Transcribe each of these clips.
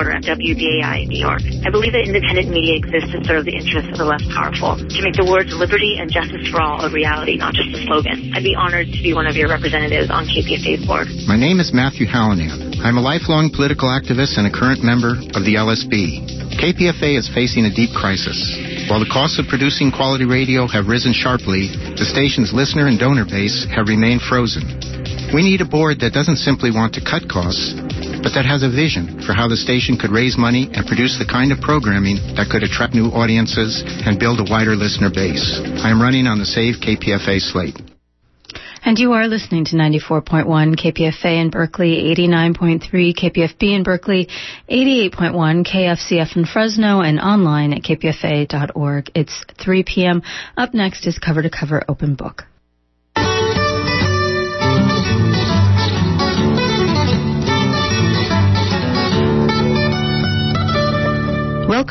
reporter at WBAI in New York. I believe that independent media exists to serve the interests of the less powerful, to make the words liberty and justice for all a reality, not just a slogan. I'd be honored to be one of your representatives on KPFA's board. My name is Matthew Hallinan. I'm a lifelong political activist and a current member of the LSB. KPFA is facing a deep crisis. While the costs of producing quality radio have risen sharply, the station's listener and donor base have remained frozen. We need a board that doesn't simply want to cut costs, but that has a vision for how the station could raise money and produce the kind of programming that could attract new audiences and build a wider listener base. I am running on the Save KPFA slate. And you are listening to 94.1 KPFA in Berkeley, 89.3 KPFB in Berkeley, 88.1 KFCF in Fresno, and online at kpfa.org. It's 3 p.m. Up next is Cover to Cover Open Book.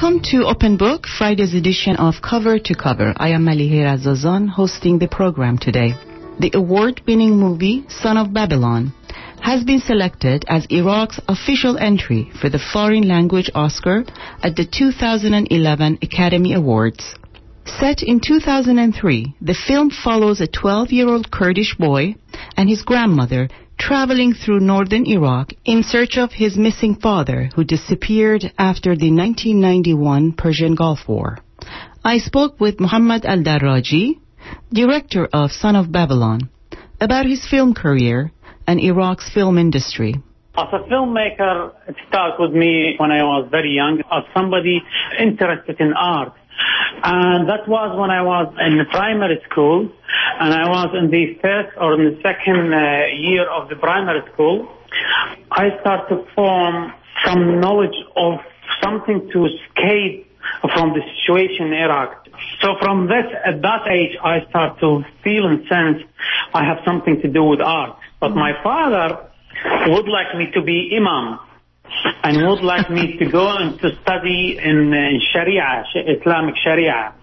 Welcome to Open Book, Friday's edition of Cover to Cover. I am Malihe Razazan hosting the program today. The award-winning movie Son of Babylon has been selected as Iraq's official entry for the Foreign Language Oscar at the 2011 Academy Awards. Set in 2003, the film follows a 12-year-old Kurdish boy and his grandmother traveling through northern Iraq in search of his missing father who disappeared after the 1991 Persian Gulf War. I spoke with Muhammad al-Daradji, director of Son of Babylon, about his film career and Iraq's film industry. As a filmmaker, it started with me when I was very young, as somebody interested in art. And that was when I was in primary school, and I was in the first or in the second uh, year of the primary school. I started to form some knowledge of something to escape from the situation in Iraq. So from that, at that age, I start to feel and sense I have something to do with art. But my father would like me to be imam and would like me to go and to study in, in Sharia, Islamic Sharia.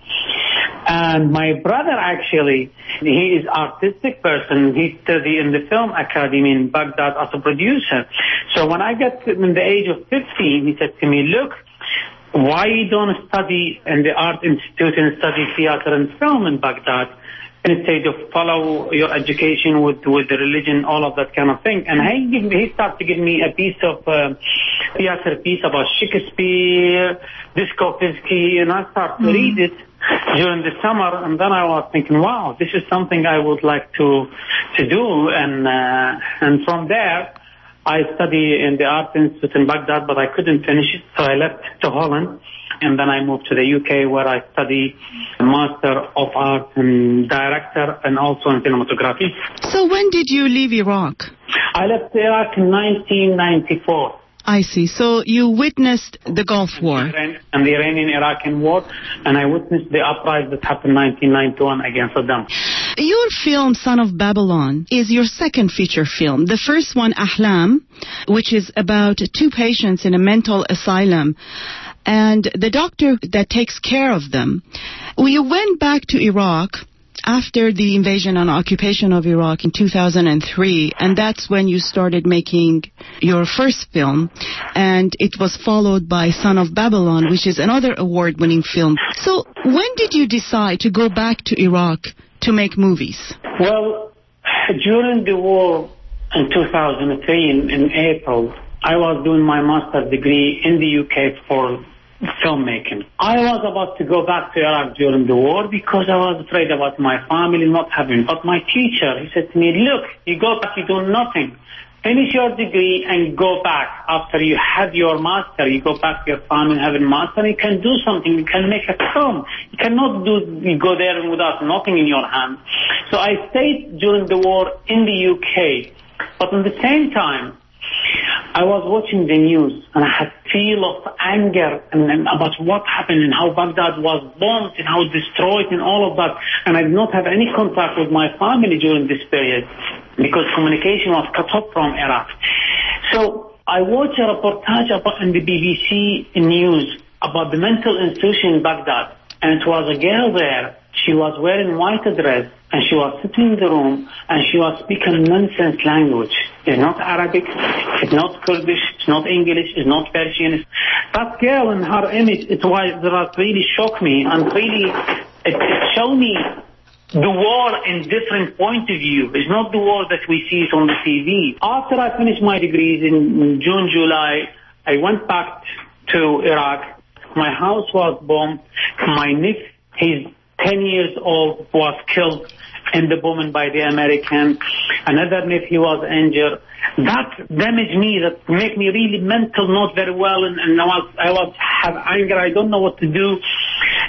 And my brother actually, he is artistic person. He study in the film academy in Baghdad as a producer. So when I got in the age of 15, he said to me, look, why you don't study in the art institute and study theater and film in Baghdad? Instead of follow your education with with the religion, all of that kind of thing. And he give he started to give me a piece of uh, theater piece about Shakespeare, Dostoevsky, and I started to read it during the summer, and then I was thinking, wow, this is something I would like to to do, and uh, and from there. I studied in the Art Institute in Baghdad, but I couldn't finish it, so I left to Holland and then I moved to the UK where I study a Master of Art and Director and also in cinematography. So when did you leave Iraq? I left Iraq in 1994. I see. So you witnessed the Gulf War. And the Iranian-Iraqi war, and I witnessed the uprising that happened in 1991 against Saddam. Your film, Son of Babylon, is your second feature film. The first one, Ahlam, which is about two patients in a mental asylum and the doctor that takes care of them. We went back to Iraq after the invasion and occupation of Iraq in 2003, and that's when you started making your first film, and it was followed by Son of Babylon, which is another award-winning film. So when did you decide to go back to Iraq to make movies? Well, during the war in 2003, in, in April, I was doing my master's degree in the UK for filmmaking. I was about to go back to Iraq during the war because I was afraid about my family not having. But my teacher, he said to me, look, you go back, you do nothing. Finish your degree and go back after you have your master. You go back to your family and have a master. You can do something. You can make a film. You cannot do, you go there without nothing in your hand. So I stayed during the war in the UK. But at the same time, I was watching the news and I had feel of anger and, and, about what happened and how Baghdad was bombed and how destroyed and all of that. And I did not have any contact with my family during this period because communication was cut off from Iraq. So I watched a reportage about in the BBC news about the mental institution in Baghdad. And it was a girl there She was wearing white dress and she was sitting in the room and she was speaking nonsense language. It's not Arabic, it's not Kurdish, it's not English, it's not Persian. That girl and her image, it was, that really shocked me and really, it, it showed me the war in different point of view. It's not the war that we see on the TV. After I finished my degrees in June, July, I went back to Iraq. My house was bombed. My nephew, he's 10 years old, was killed in the bombing by the American. Another nephew was injured. That damaged me, that made me really mental, not very well, and, and I was, I was have anger, I don't know what to do.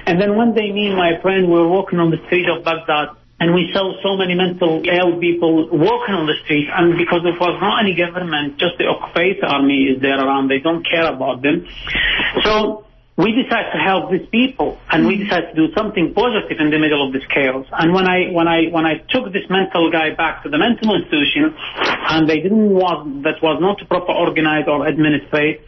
And then one day me and my friend were walking on the street of Baghdad, and we saw so many mental ill people walking on the street, and because there was not any government, just the occupied army is there around, they don't care about them. So we decided to help these people and we decided to do something positive in the middle of this chaos. And when I when I when I took this mental guy back to the mental institution and they didn't want that was not proper organized or administrated,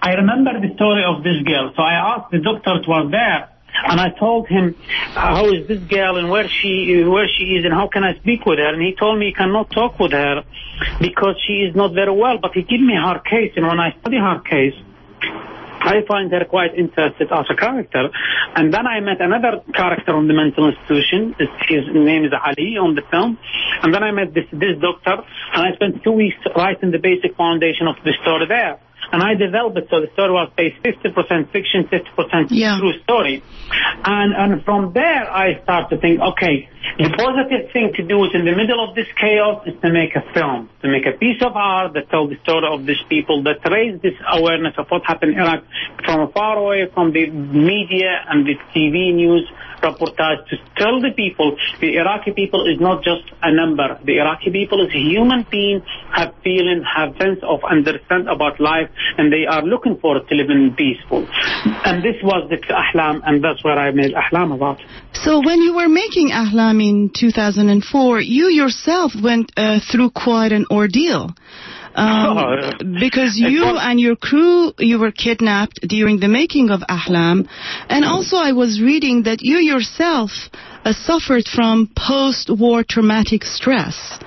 I remember the story of this girl. So I asked the doctor who was there and I told him, how is this girl and where she where she is and how can I speak with her? And he told me he cannot talk with her because she is not very well. But he gave me her case, and when I study her case, I find her quite interested as a character. And then I met another character on the mental institution. His name is Ali on the film. And then I met this, this doctor, and I spent two weeks writing the basic foundation of the story there. And I developed it so the story was based 50% fiction, 50% Yeah. true story. And, and from there I start to think, okay, the positive thing to do is in the middle of this chaos is to make a film, to make a piece of art that tells the story of these people, that raise this awareness of what happened in Iraq from far away from the media and the TV news reportage to tell the people the Iraqi people is not just a number. The Iraqi people is human being, have feeling, have sense of understand about life, and they are looking for to live in peaceful. And this was the Ahlam, and that's where I made Ahlam about. So when you were making Ahlam in 2004, you yourself went uh, through quite an ordeal. Um, Oh, because you and your crew, you were kidnapped during the making of Ahlam. And also I was reading that you yourself uh, suffered from post-war traumatic stress.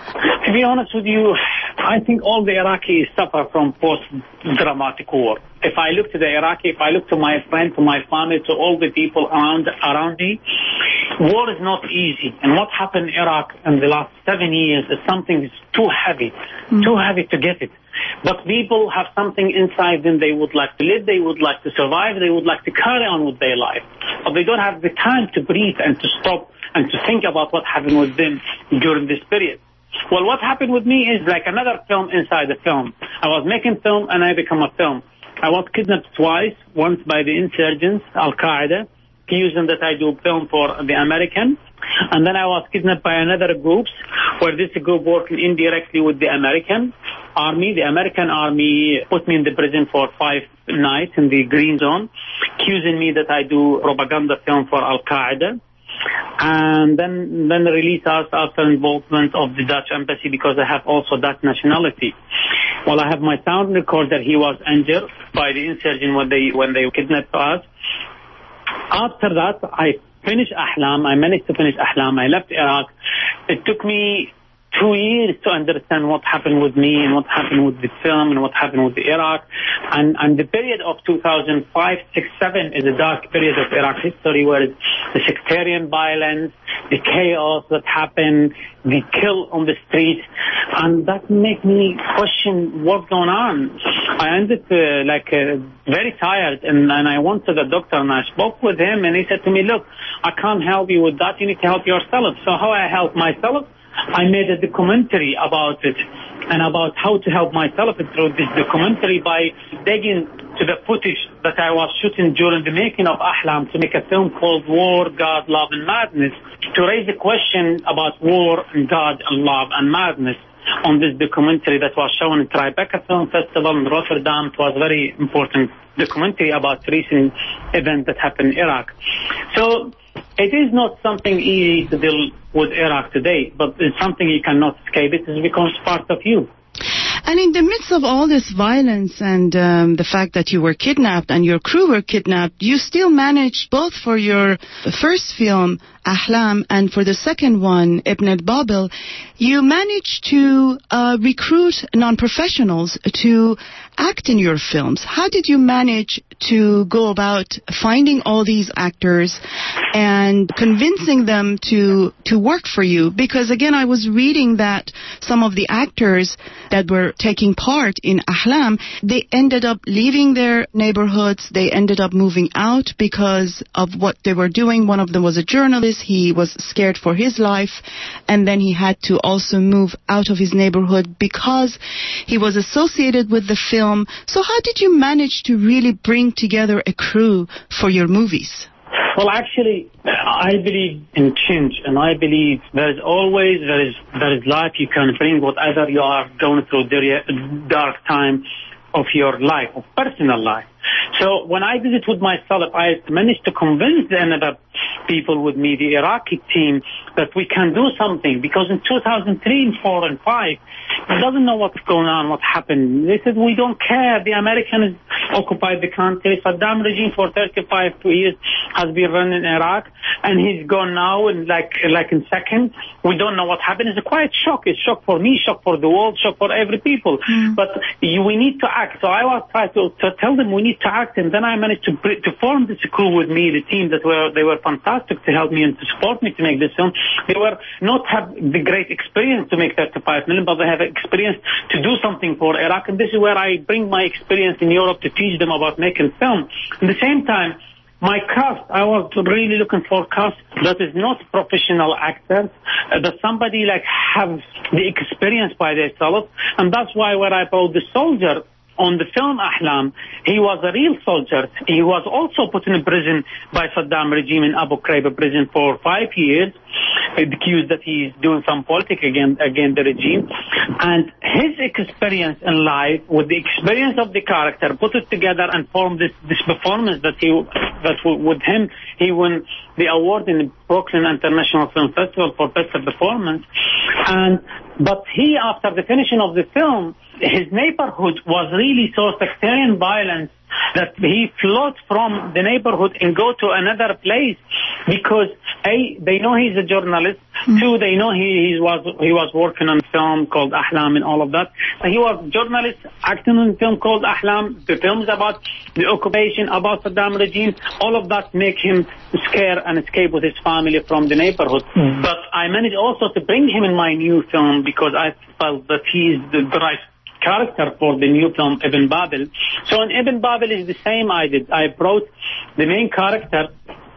To be honest with you, I think all the Iraqis suffer from post-dramatic war. If I look to the Iraqi, if I look to my friend, to my family, to all the people around around me, war is not easy. And what happened in Iraq in the last seven years is something that's too heavy, mm. too heavy to get it. But people have something inside them they would like to live, they would like to survive, they would like to carry on with their life. But they don't have the time to breathe and to stop and to think about what happened with them during this period. Well, what happened with me is like another film inside the film. I was making film and I become a film. I was kidnapped twice, once by the insurgents, Al-Qaeda, accusing that I do film for the American. And then I was kidnapped by another groups where this group working indirectly with the American army. The American army put me in the prison for five nights in the green zone, accusing me that I do propaganda film for Al-Qaeda and then then release us after involvement of the Dutch embassy because I have also Dutch nationality. Well, I have my sound recorder. That he was injured by the insurgent when they when they kidnapped us. After that, I finished Ahlam. I managed to finish Ahlam. I left Iraq. It took me two years to understand what happened with me and what happened with the film and what happened with Iraq. And, and the period of 2005, 6, 7 is a dark period of Iraq history where the sectarian violence, the chaos that happened, the kill on the street, and that made me question what's going on. I ended uh, like uh, very tired, and, and I went to the doctor and I spoke with him, and he said to me, "Look, I can't help you with that. You need to help yourself." So how I help myself? I made a documentary about it and about how to help myself through this documentary by digging to the footage that I was shooting during the making of Ahlam to make a film called War, God, Love and Madness to raise the question about war and God and love and madness on this documentary that was shown at Tribeca Film Festival in Rotterdam. It was a very important documentary about recent event that happened in Iraq. So it is not something easy to deal with Iraq today, but it's something you cannot escape. It becomes part of you. And in the midst of all this violence and um, the fact that you were kidnapped and your crew were kidnapped, you still managed both for your first film, Ahlam, and for the second one, Ibn al-Babil, you managed to uh, recruit non-professionals to act in your films. How did you manage to go about finding all these actors and convincing them to to work for you? Because again, I was reading that some of the actors that were taking part in Ahlam, they ended up leaving their neighborhoods. They ended up moving out because of what they were doing. One of them was a journalist. He was scared for his life, and then he had to also move out of his neighborhood because he was associated with the film. So how did you manage to really bring together a crew for your movies? Well, actually, I believe in change, and I believe there is always there is there is life you can bring whatever you are going through the dark time of your life, of personal life. So when I visit with myself, I managed to convince the other people with me, the Iraqi team, that we can do something because in 2003 and 4 and 5, he doesn't know what's going on, what happened. They said, we don't care. The Americans occupied the country. Saddam regime for 35 years has been running Iraq, and he's gone now in like, like in seconds. We don't know what happened. It's a quiet shock. It's shock for me, shock for the world, shock for every people. Mm. But you, we need to act. So I was trying to, to tell them we need to act, and then I managed to, to form this crew with me, the team that were, they were fantastic to help me and to support me to make this film. They were not have the great experience to make 35 million, but they have experience to do something for Iraq. And this is where I bring my experience in Europe to teach them about making film. At the same time, my cast, I was really looking for cast that is not professional actors, uh, that somebody like have the experience by themselves. And that's why when I brought the soldier on the film Ahlam, he was a real soldier. He was also put in prison by Saddam regime in Abu Ghraib prison for five years, accused that he's doing some politics against, against the regime. And his experience in life, with the experience of the character, put it together and formed this, this performance that he, that with him, he won the award in the Brooklyn International Film Festival for best performance. And, but he, after the finishing of the film, his neighborhood was really so sectarian violence that he fled from the neighborhood and go to another place because a they know he's a journalist. Mm. Two, they know he, he was he was working on a film called Ahlam and all of that. So he was a journalist acting in a film called Ahlam. The films about the occupation, about Saddam regime. All of that make him scare and escape with his family from the neighborhood. Mm. But I managed also to bring him in my new film because I felt that he is the right character for the new film Ibn Babil. So in Ibn Babil is the same I did. I brought the main character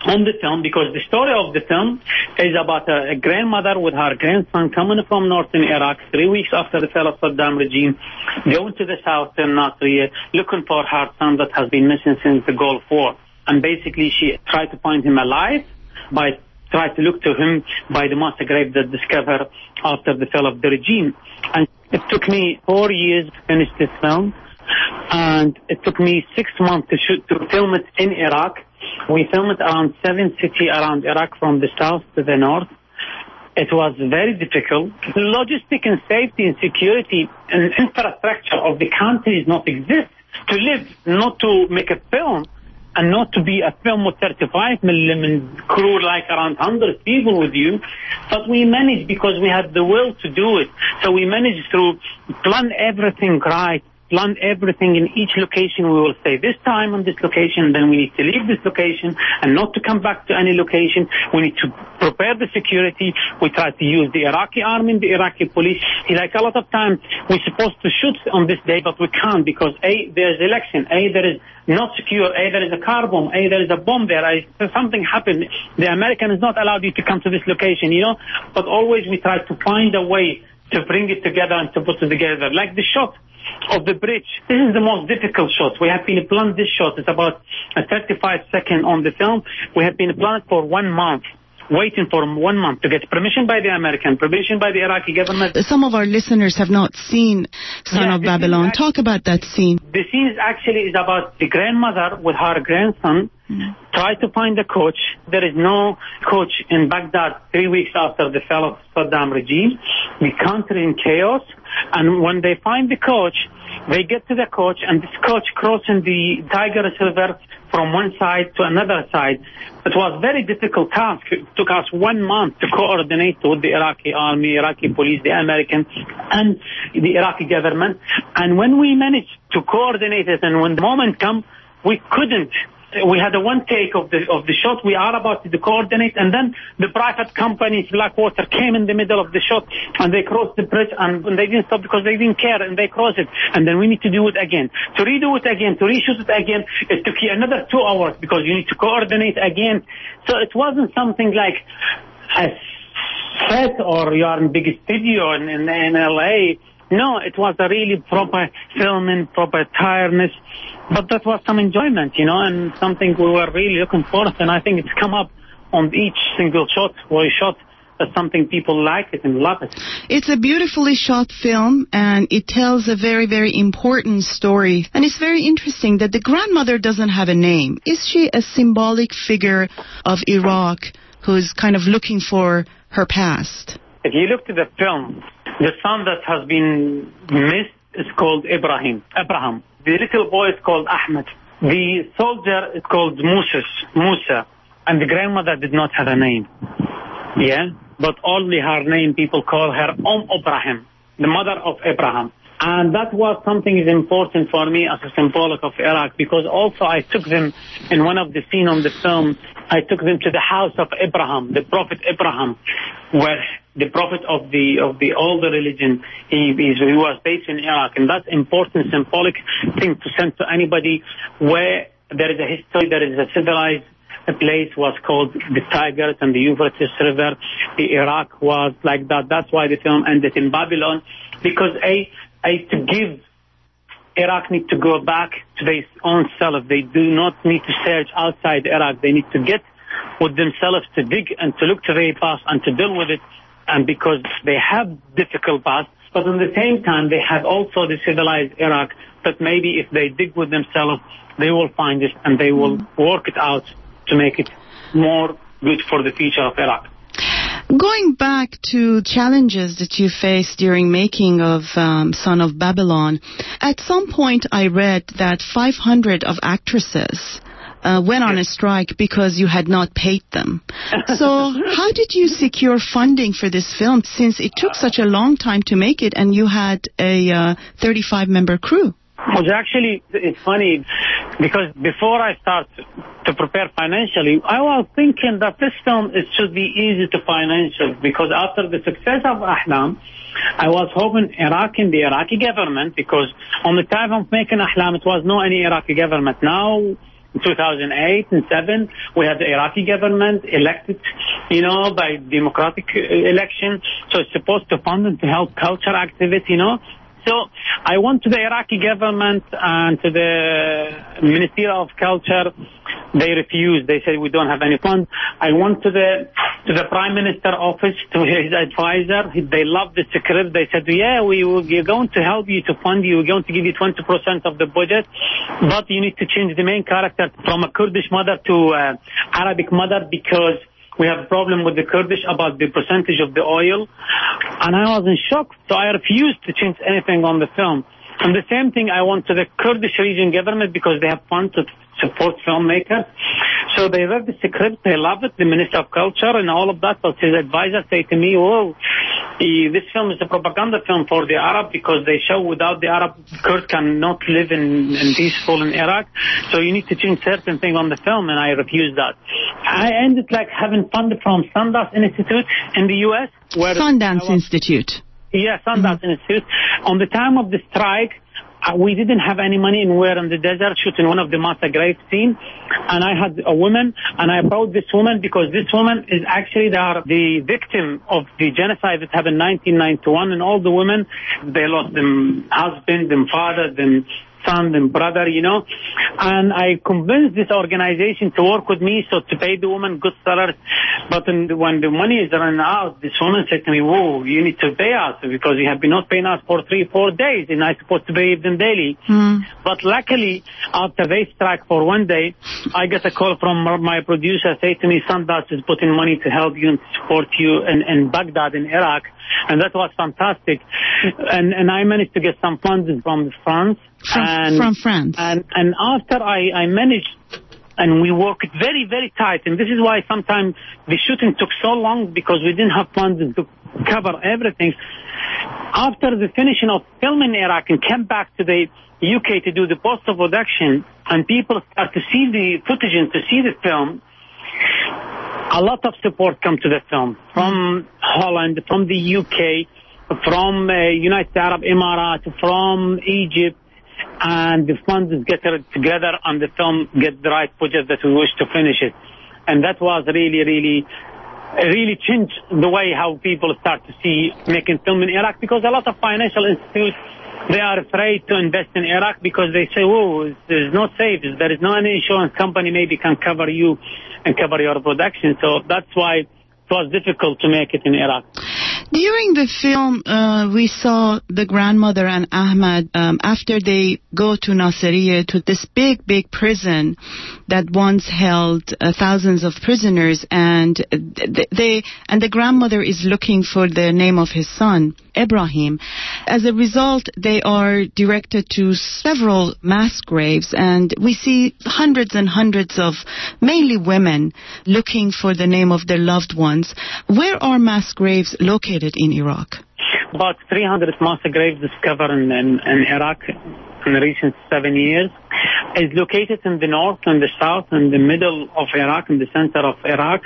on the film because the story of the film is about a, a, grandmother with her grandson coming from northern Iraq three weeks after the fall of Saddam regime, going to the southern Nasiriyah looking for her son that has been missing since the Gulf War. And basically she tried to find him alive by try to look to him by the mass grave that discovered after the fall of the regime. And it took me four years to finish this film, and it took me six months to shoot to film it in Iraq. We filmed around seven cities around Iraq from the south to the north. It was very difficult. Logistic and safety and security and infrastructure of the country does not exist to live, not to make a film and not to be a film with 35 millimeter crew like around 100 people with you. But we managed because we had the will to do it. So we managed to plan everything right plan everything in each location. We will stay this time on this location, then we need to leave this location and not to come back to any location. We need to prepare the security. We try to use the Iraqi army and the Iraqi police. Like a lot of times, we're supposed to shoot on this day, but we can't because A, there's election. A, there is not secure. A, there is a car bomb. A, there is a bomb there. Something happened. The American is not allowed you to come to this location, you know? But always we try to find a way to bring it together and to put it together. Like the shot of the bridge. This is the most difficult shot. We have been planned this shot. It's about a 35 second on the film. We have been planned for one month. Waiting for one month to get permission by the American, permission by the Iraqi government. Some of our listeners have not seen Son Yeah, of Babylon. act- Talk about that scene. The scene actually is about the grandmother with her grandson mm. try to find a coach. There is no coach in Baghdad three weeks after the fall of Saddam regime. The country in chaos. And when they find the coach, they get to the coach and this coach crossing the Tigris River from one side to another side. It was a very difficult task. It took us one month to coordinate with the Iraqi army, Iraqi police, the Americans, and the Iraqi government. And when we managed to coordinate it and when the moment came, we couldn't. We had a one take of the of the shot. We are about to coordinate, and then the private company Blackwater came in the middle of the shot, and they crossed the bridge, and they didn't stop because they didn't care, and they crossed it, and then we need to do it again. To redo it again, to reshoot it again, it took you another two hours because you need to coordinate again. So it wasn't something like a set or you are in big studio in, in, in LA. No, it was a really proper filming, proper tiredness, but that was some enjoyment, you know, and something we were really looking to, and I think it's come up on each single shot we shot as something people like it and love it. It's a beautifully shot film and it tells a very, very important story. And it's very interesting that the grandmother doesn't have a name. Is she a symbolic figure of Iraq who's kind of looking for her past? If you look to the film, the son that has been missed is called Ibrahim. Abraham. The little boy is called Ahmed. The soldier is called Moses, Musa. And the grandmother did not have a name. Yeah? But only her name, people call her umm Om Abraham, the mother of Abraham. And that was something is important for me as a symbolic of Iraq because also I took them in one of the scenes on the film, I took them to the house of Abraham, the prophet Abraham, where the prophet of the of the older religion he, he was based in Iraq, and that's important symbolic thing to send to anybody where there is a history, there is a civilized place was called the Tigris and the Euphrates River. The Iraq was like that. That's why the film ended in Babylon, because a, a to give Iraq need to go back to their own self. They do not need to search outside Iraq. They need to get with themselves to dig and to look to their past and to deal with it. And because they have difficult past, but at the same time they have also the civilized Iraq that maybe if they dig with themselves, they will find it and they will work it out to make it more good for the future of Iraq. Going back to challenges that you faced during making of um, Son of Babylon, at some point I read that 500 of actresses uh, went on a strike because you had not paid them. So how did you secure funding for this film since it took such a long time to make it and you had a uh, 35 member crew? Well, actually, it's funny because before I start to prepare financially, I was thinking that this film it should be easy to financial because after the success of Ahlam, I was hoping Iraq and the Iraqi government because on the time of making Ahlam, it was no any Iraqi government. Now, 2008 and 7, we had the Iraqi government elected, you know, by democratic uh, election. So it's supposed to fund and to help culture activity, you know. So I went to the Iraqi government and to the Ministry of Culture. They refused. They said we don't have any funds. I went to the to the Prime Minister office to his advisor. They loved the script. They said, yeah, we we're going to help you to fund you. We're going to give you 20% of the budget, but you need to change the main character from a Kurdish mother to uh, Arabic mother because we have a problem with the Kurdish about the percentage of the oil. And I was in shock. So I refused to change anything on the film. And the same thing I want to the Kurdish region government because they have funds to support filmmaker. So they read the script, they love it, the Minister of Culture and all of that. But his advisor say to me, oh, this film is a propaganda film for the Arab because they show without the Arab, Kurds cannot live in, in peaceful in Iraq. So you need to change certain thing on the film and I refused that. I ended like having funded from Sundance Institute in the U.S. where Sundance Institute. yeah, Sundance mm-hmm. Institute. On the time of the strike, Uh, we didn't have any money and we were in the desert shooting one of the grave scene. And I had a woman and I brought this woman because this woman is actually the, the victim of the genocide that happened in 1991 and all the women, they lost them husband, them father, them son and brother, you know. And I convinced this organization to work with me, so to pay the woman good salaries. But in, when the money is running out, this woman said to me, whoa, you need to pay us because you have been not paying us for three, four days, and I'm supposed to pay them daily. Mm. But luckily, after they strike for one day, I get a call from my producer say to me, Sundance is putting money to help you and support you in, in Baghdad, in Iraq. And that was fantastic. And, and I managed to get some funds from France. From, and, from France. And, and after I, I managed and we worked very, very tight. And this is why sometimes the shooting took so long because we didn't have funds to cover everything. After the finishing of filming in Iraq and came back to the UK to do the post-production and people start to see the footage and to see the film, a lot of support come to the film from Holland, from the UK, from uh, United Arab Emirates, from Egypt, and the funds get together and the film get the right budget that we wish to finish it. And that was really, really, really changed the way how people start to see making film in Iraq because a lot of financial institutes they are afraid to invest in Iraq because they say, oh, it's not safe. There is no any insurance company maybe can cover you and cover your production. So that's why it was difficult to make it in Iraq. During the film, uh, we saw the grandmother and Ahmad um, after they go to Nasiriyah to this big, big prison that once held uh, thousands of prisoners, and they and the grandmother is looking for the name of his son Ibrahim. As a result, they are directed to several mass graves, and we see hundreds and hundreds of mainly women looking for the name of their loved ones. Where are mass graves located? In Iraq? About 300 mass graves discovered in, in, in Iraq in the recent seven years. Is located in the north and the south and the middle of Iraq, in the center of Iraq.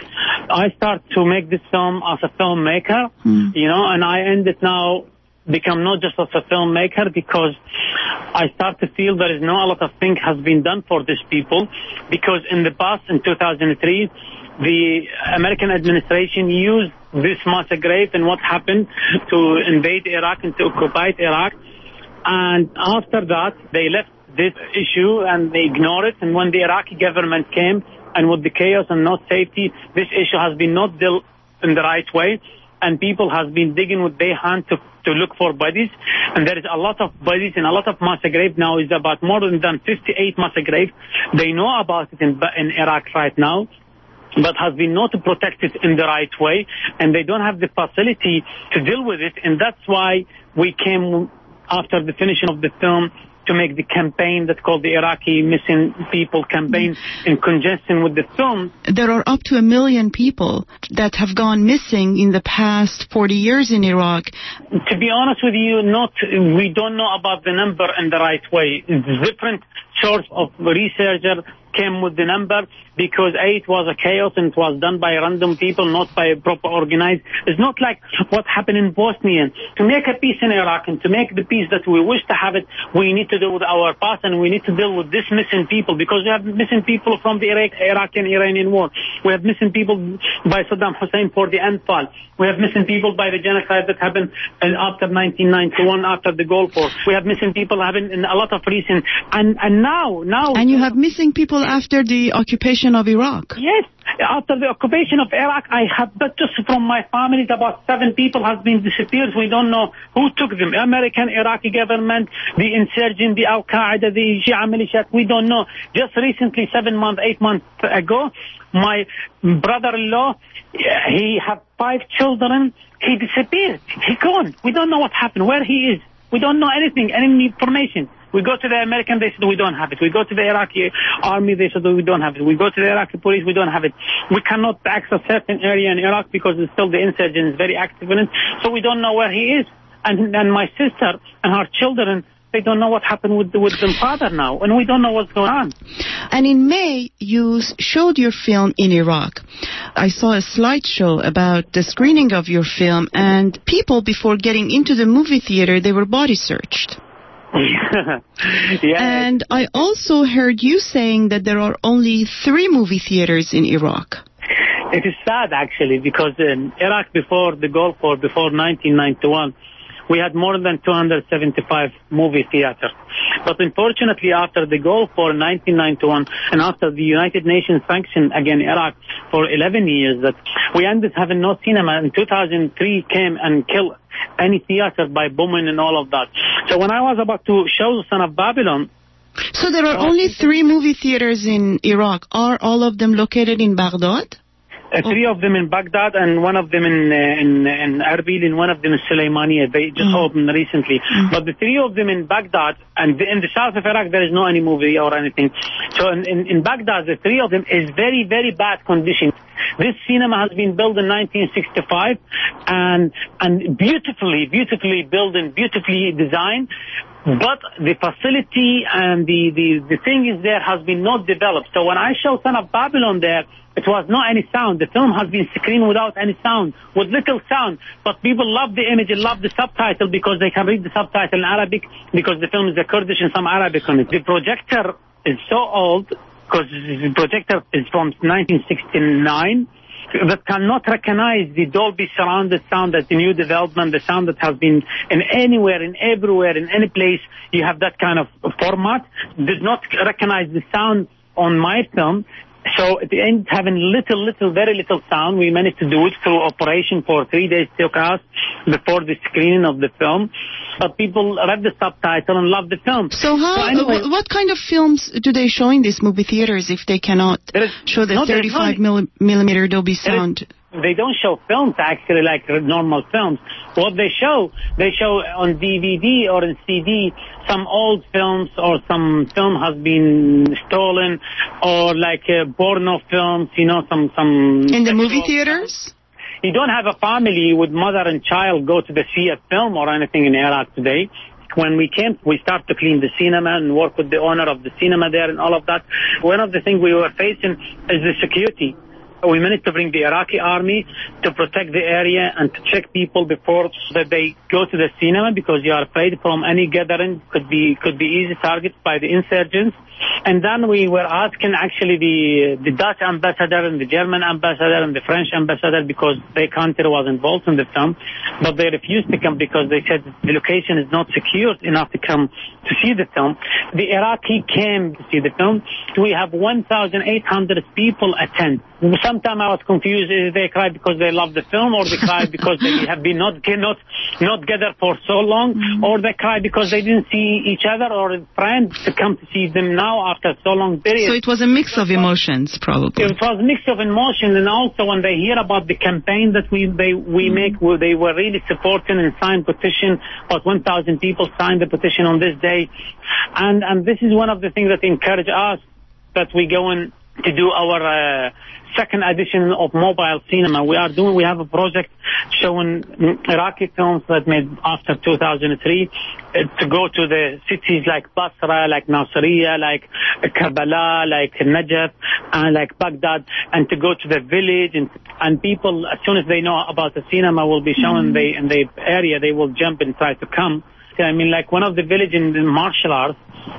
I start to make this film as a filmmaker, mm. you know, and I ended now become not just as a filmmaker because I start to feel there is not a lot of thing has been done for these people because in the past in 2003 the American administration used this massacre grave and what happened to invade Iraq and to occupy Iraq. And after that, they left this issue and they ignored it. And when the Iraqi government came and with the chaos and not safety, this issue has been not dealt in the right way. And people has been digging with their hand to, to look for bodies. And there is a lot of bodies and a lot of massacre grave now is about more than 58 massacre grave. They know about it in, in Iraq right now but has been not protected in the right way, and they don't have the facility to deal with it, and that's why we came after the finishing of the film to make the campaign that's called the Iraqi Missing People campaign in conjunction with the film. There are up to a million people that have gone missing in the past 40 years in Iraq. To be honest with you, not we don't know about the number in the right way. It's different source of researcher came with the number because it was a chaos and it was done by random people, not by proper organized. It's not like what happened in Bosnia. To make a peace in Iraq and to make the peace that we wish to have it, we need to deal with our past and we need to deal with this missing people because we have missing people from the Iraq, Iraqi and Iranian war. We have missing people by Saddam Hussein for the Anfal. We have missing people by the genocide that happened after 1991, after the Gulf War. We have missing people having a lot of reasons. And, and now, now... And you have missing people after the occupation of Iraq. Yes. After the occupation of Iraq, I have, just from my family, about seven people have been disappeared. We don't know who took them. American, Iraqi government, the insurgent, the Al-Qaeda, the Shia militia. We don't know. Just recently, seven months, eight months ago, my brother-in-law, he had five children. He disappeared. He gone. We don't know what happened, where he is. We don't know anything, any information. We go to the American, they said we don't have it. We go to the Iraqi army, they said we don't have it. We go to the Iraqi police, we don't have it. We cannot access certain area in Iraq because it's still the insurgent is very active in it. So we don't know where he is. And, and my sister and her children, they don't know what happened with, with their father now, and we don't know what's going on. And in May, you showed your film in Iraq. I saw a slideshow about the screening of your film, and people, before getting into the movie theater, they were body searched. yeah. And I also heard you saying that there are only three movie theaters in Iraq. It is sad, actually, because in Iraq before the Gulf War, before 1991, we had more than 275 movie theaters. But unfortunately, after the Gulf War 1991 and after the United Nations sanctioned against Iraq for 11 years, that we ended having no cinema. In 2003 came and killed any theater by bombing and all of that. So when I was about to show the Son of Babylon, So there are only three movie theaters in Iraq. Are all of them located in Baghdad? Uh, three of them in Baghdad and one of them in uh, in in Erbil and one of them in Suleimania. They just opened recently. But the three of them in Baghdad and in the south of Iraq there is no any movie or anything. So in, in, in Baghdad the three of them is very very bad condition. This cinema has been built in 1965 and and beautifully beautifully built and beautifully designed. But the facility and the, the, the thing is there has been not developed. So when I show Son of Babylon there, it was not any sound. The film has been screened without any sound, with little sound. But people love the image and love the subtitle because they can read the subtitle in Arabic because the film is a Kurdish and some Arabic on it. The projector is so old because the projector is from 1969 that cannot recognize the Dolby surrounded sound that's the new development, the sound that has been in anywhere, in everywhere, in any place you have that kind of format, did not recognize the sound on my film. So at the end, having little, little, very little sound, we managed to do it through operation for three days took us before the screening of the film. But people read the subtitle and loved the film. So how? anyway- wh- what kind of films do they show in these movie theaters if they cannot is- show the no, 35 no- millimeter Dolby sound? They don't show films actually like normal films. What they show, they show on DVD or in CD some old films or some film has been stolen or like uh, porno films, you know, some some. In the movie theaters? You don't have a family with mother and child go to the see a film or anything in Iraq today. When we came, we start to clean the cinema and work with the owner of the cinema there and all of that. One of the things we were facing is the security. We managed to bring the Iraqi army to protect the area and to check people before that they go to the cinema because you are afraid from any gathering could be could be easy targets by the insurgents. And then we were asking actually the the Dutch ambassador and the German ambassador and the French ambassador because their country was involved in the film, but they refused to come because they said the location is not secure enough to come to see the film. The Iraqi came to see the film. We have 1,800 people attend. Sometimes I was confused if they cried because they love the film or they cried because they have been not not not together for so long, mm. or they cried because they didn't see each other or friends to come to see them now after so long period. So it was a mix of emotions, probably. It was a mix of emotion, and also when they hear about the campaign that we they we mm. make, where they were really supporting and signed petition. About 1,000 people signed the petition on this day, and and this is one of the things that encourage us that we going to do our. Uh, Second edition of mobile cinema. We are doing. We have a project showing mm, Iraqi films that made after 2003 uh, to go to the cities like Basra, like Nasiriyah, like Karbala, like Najaf, and like Baghdad, and to go to the village and and people as soon as they know about the cinema will be shown they in the area they will jump and try to come. I mean, like one of the village in martial arts,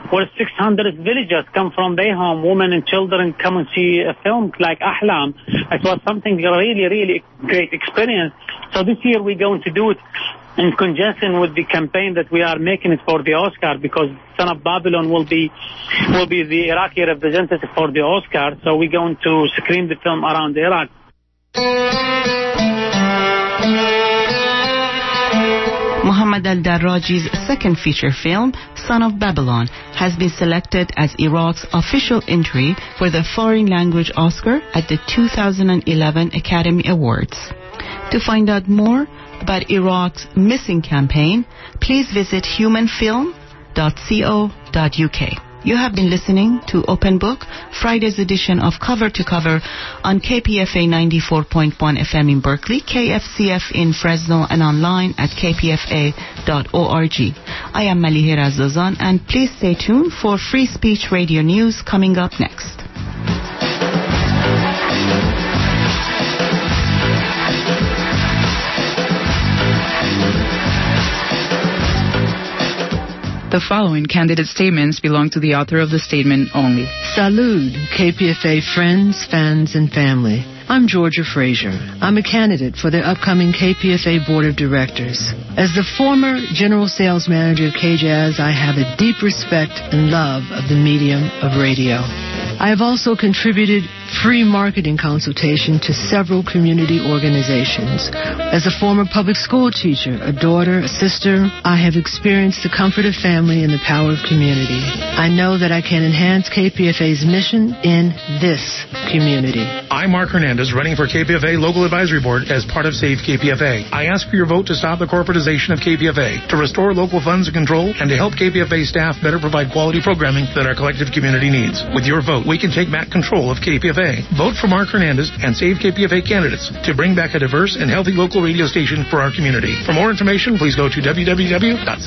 where 600 villagers come from their home, women and children come and see a film like Ahlam. It was something really, really great experience. So this year we're going to do it in conjunction with the campaign that we are making it for the Oscar because Son of Babylon will be will be the Iraqi representative for the Oscar. So we're going to screen the film around Iraq. Muhammad Al Daradji's second feature film, Son of Babylon, has been selected as Iraq's official entry for the Foreign Language Oscar at the 2011 Academy Awards. To find out more about Iraq's missing campaign, please visit humanfilm.co.uk. You have been listening to Open Book, Friday's edition of Cover to Cover on KPFA 94.1 FM in Berkeley, KFCF in Fresno, and online at kpfa.org. I am Malihe Razazan, and please stay tuned for Free Speech Radio News coming up next. The following candidate statements belong to the author of the statement only. Salud, KPFA friends, fans, and family. I'm Georgia Frazier. I'm a candidate for the upcoming KPFA Board of Directors. As the former General Sales Manager of KJAZ, I have a deep respect and love of the medium of radio. I have also contributed free marketing consultation to several community organizations. As a former public school teacher, a daughter, a sister, I have experienced the comfort of family and the power of community. I know that I can enhance KPFA's mission in this community. I'm Mark Hernandez, running for KPFA Local Advisory Board as part of Save KPFA. I ask for your vote to stop the corporatization of KPFA, to restore local funds and control, and to help KPFA staff better provide quality programming that our collective community needs. With your vote, we can take back control of Vote for Mark Hernandez and Save KPFA candidates to bring back a diverse and healthy local radio station for our community. For more information, please go to www